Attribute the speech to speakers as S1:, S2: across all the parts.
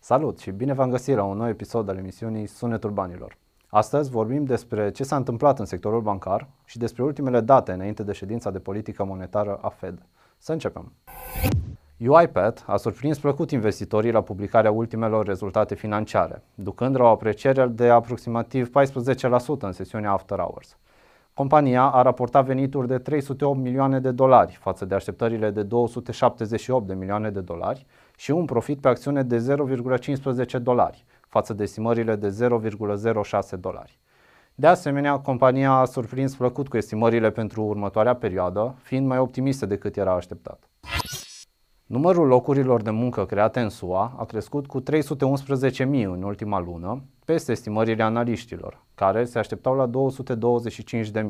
S1: Salut și bine v-am găsit la un nou episod al emisiunii Sunetul Banilor. Astăzi vorbim despre ce s-a întâmplat în sectorul bancar și despre ultimele date înainte de ședința de politică monetară a Fed. Să începem! UiPath a surprins plăcut investitorii la publicarea ultimelor rezultate financiare, ducând la o apreciere de aproximativ 14% în sesiunea After Hours. Compania a raportat venituri de 308 milioane de dolari față de așteptările de 278 de milioane de dolari și un profit pe acțiune de 0,15 dolari față de estimările de 0,06 dolari. De asemenea, compania a surprins plăcut cu estimările pentru următoarea perioadă, fiind mai optimistă decât era așteptat. Numărul locurilor de muncă create în SUA a crescut cu 311.000 în ultima lună, peste estimările analiștilor, care se așteptau la 225.000.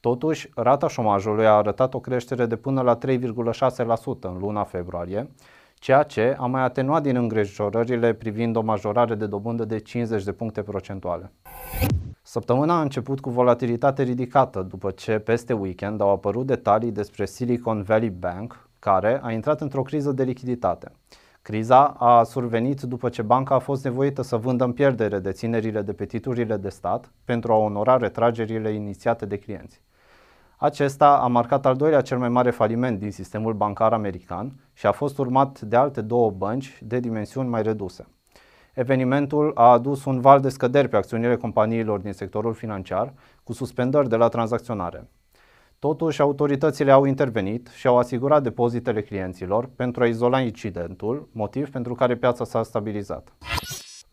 S1: Totuși, rata șomajului a arătat o creștere de până la 3,6% în luna februarie, ceea ce a mai atenuat din îngrijorările privind o majorare de dobândă de 50 de puncte procentuale. Săptămâna a început cu volatilitate ridicată după ce peste weekend au apărut detalii despre Silicon Valley Bank, care a intrat într-o criză de lichiditate. Criza a survenit după ce banca a fost nevoită să vândă în pierdere deținerile de pe titlurile de stat pentru a onora retragerile inițiate de clienți. Acesta a marcat al doilea cel mai mare faliment din sistemul bancar american și a fost urmat de alte două bănci de dimensiuni mai reduse. Evenimentul a adus un val de scăderi pe acțiunile companiilor din sectorul financiar, cu suspendări de la tranzacționare. Totuși, autoritățile au intervenit și au asigurat depozitele clienților pentru a izola incidentul, motiv pentru care piața s-a stabilizat.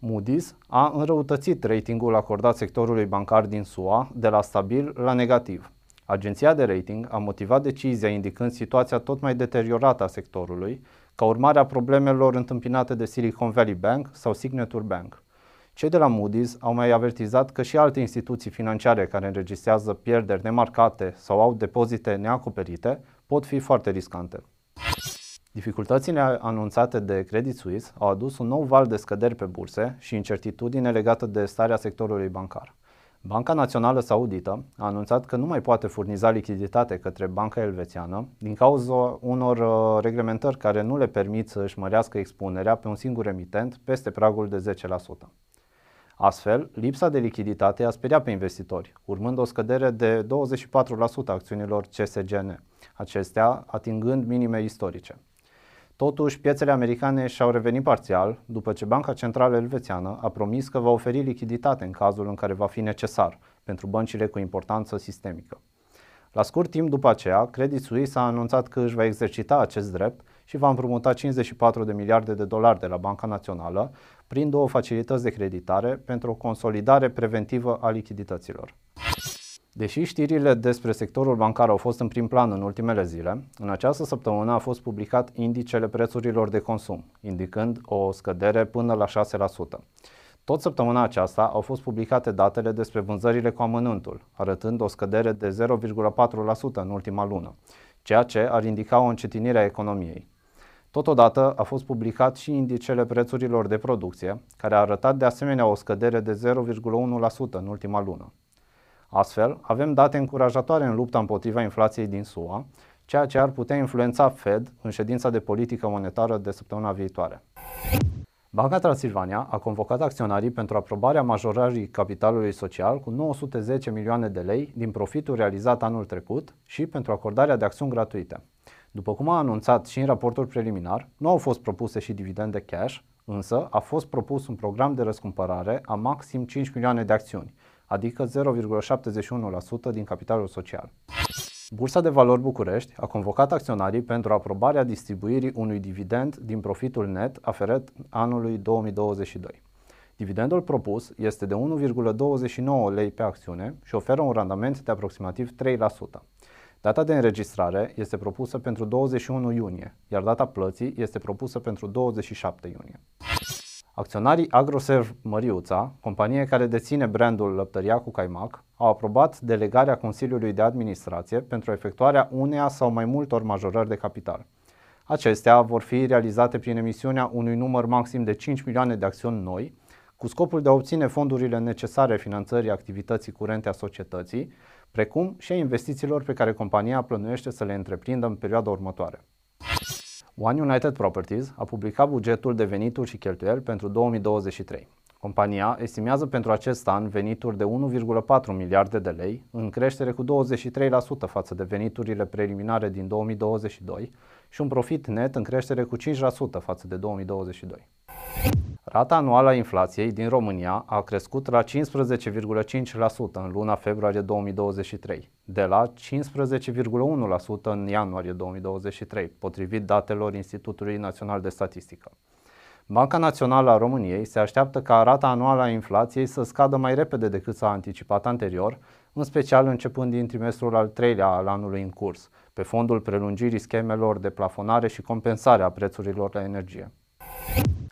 S1: Moody's a înrăutățit ratingul acordat sectorului bancar din SUA de la stabil la negativ. Agenția de rating a motivat decizia indicând situația tot mai deteriorată a sectorului ca urmare a problemelor întâmpinate de Silicon Valley Bank sau Signature Bank. Cei de la Moody's au mai avertizat că și alte instituții financiare care înregistrează pierderi nemarcate sau au depozite neacoperite pot fi foarte riscante. Dificultățile anunțate de Credit Suisse au adus un nou val de scăderi pe burse și incertitudine legată de starea sectorului bancar. Banca Națională Saudită a anunțat că nu mai poate furniza lichiditate către banca elvețiană din cauza unor uh, reglementări care nu le permit să își mărească expunerea pe un singur emitent peste pragul de 10%. Astfel, lipsa de lichiditate a speriat pe investitori, urmând o scădere de 24% a acțiunilor CSGN, acestea atingând minime istorice. Totuși, piețele americane și-au revenit parțial după ce Banca Centrală Elvețiană a promis că va oferi lichiditate în cazul în care va fi necesar pentru băncile cu importanță sistemică. La scurt timp după aceea, Credit Suisse a anunțat că își va exercita acest drept și va împrumuta 54 de miliarde de dolari de la Banca Națională prin două facilități de creditare pentru o consolidare preventivă a lichidităților. Deși știrile despre sectorul bancar au fost în prim plan în ultimele zile, în această săptămână a fost publicat indicele prețurilor de consum, indicând o scădere până la 6%. Tot săptămâna aceasta au fost publicate datele despre vânzările cu amănuntul, arătând o scădere de 0,4% în ultima lună, ceea ce ar indica o încetinire a economiei. Totodată a fost publicat și indicele prețurilor de producție, care a arătat de asemenea o scădere de 0,1% în ultima lună. Astfel, avem date încurajatoare în lupta împotriva inflației din SUA, ceea ce ar putea influența Fed în ședința de politică monetară de săptămâna viitoare. Banca Transilvania a convocat acționarii pentru aprobarea majorării capitalului social cu 910 milioane de lei din profitul realizat anul trecut și pentru acordarea de acțiuni gratuite. După cum a anunțat și în raportul preliminar, nu au fost propuse și dividende cash, însă a fost propus un program de răscumpărare a maxim 5 milioane de acțiuni, adică 0,71% din capitalul social. Bursa de Valori București a convocat acționarii pentru aprobarea distribuirii unui dividend din profitul net aferent anului 2022. Dividendul propus este de 1,29 lei pe acțiune și oferă un randament de aproximativ 3%. Data de înregistrare este propusă pentru 21 iunie, iar data plății este propusă pentru 27 iunie. Acționarii Agroserv Măriuța, companie care deține brandul Lăptăria cu Caimac, au aprobat delegarea Consiliului de Administrație pentru efectuarea uneia sau mai multor majorări de capital. Acestea vor fi realizate prin emisiunea unui număr maxim de 5 milioane de acțiuni noi, cu scopul de a obține fondurile necesare finanțării activității curente a societății, precum și a investițiilor pe care compania plănuiește să le întreprindă în perioada următoare. One United Properties a publicat bugetul de venituri și cheltuieli pentru 2023. Compania estimează pentru acest an venituri de 1,4 miliarde de lei, în creștere cu 23% față de veniturile preliminare din 2022 și un profit net în creștere cu 5% față de 2022. Rata anuală a inflației din România a crescut la 15,5% în luna februarie 2023, de la 15,1% în ianuarie 2023, potrivit datelor Institutului Național de Statistică. Banca Națională a României se așteaptă ca rata anuală a inflației să scadă mai repede decât s-a anticipat anterior, în special începând din trimestrul al treilea al anului în curs, pe fondul prelungirii schemelor de plafonare și compensare a prețurilor la energie.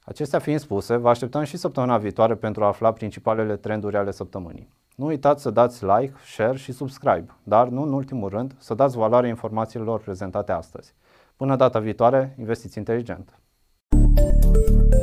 S1: Acestea fiind spuse, vă așteptăm și săptămâna viitoare pentru a afla principalele trenduri ale săptămânii. Nu uitați să dați like, share și subscribe, dar nu în ultimul rând să dați valoare informațiilor prezentate astăzi. Până data viitoare, investiți inteligent! thank you